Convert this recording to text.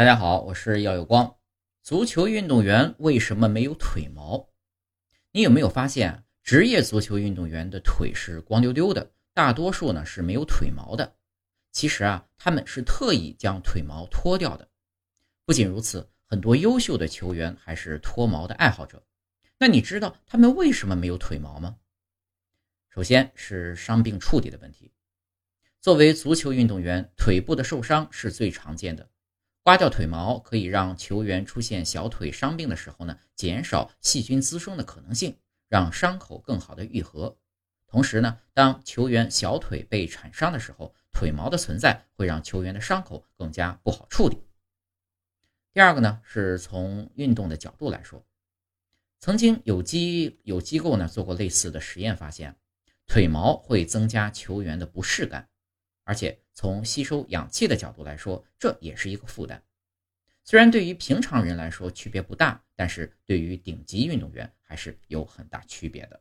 大家好，我是耀有光。足球运动员为什么没有腿毛？你有没有发现，职业足球运动员的腿是光溜溜的，大多数呢是没有腿毛的。其实啊，他们是特意将腿毛脱掉的。不仅如此，很多优秀的球员还是脱毛的爱好者。那你知道他们为什么没有腿毛吗？首先是伤病处理的问题。作为足球运动员，腿部的受伤是最常见的。刮掉腿毛可以让球员出现小腿伤病的时候呢，减少细菌滋生的可能性，让伤口更好的愈合。同时呢，当球员小腿被铲伤的时候，腿毛的存在会让球员的伤口更加不好处理。第二个呢，是从运动的角度来说，曾经有机有机构呢做过类似的实验，发现腿毛会增加球员的不适感。而且从吸收氧气的角度来说，这也是一个负担。虽然对于平常人来说区别不大，但是对于顶级运动员还是有很大区别的。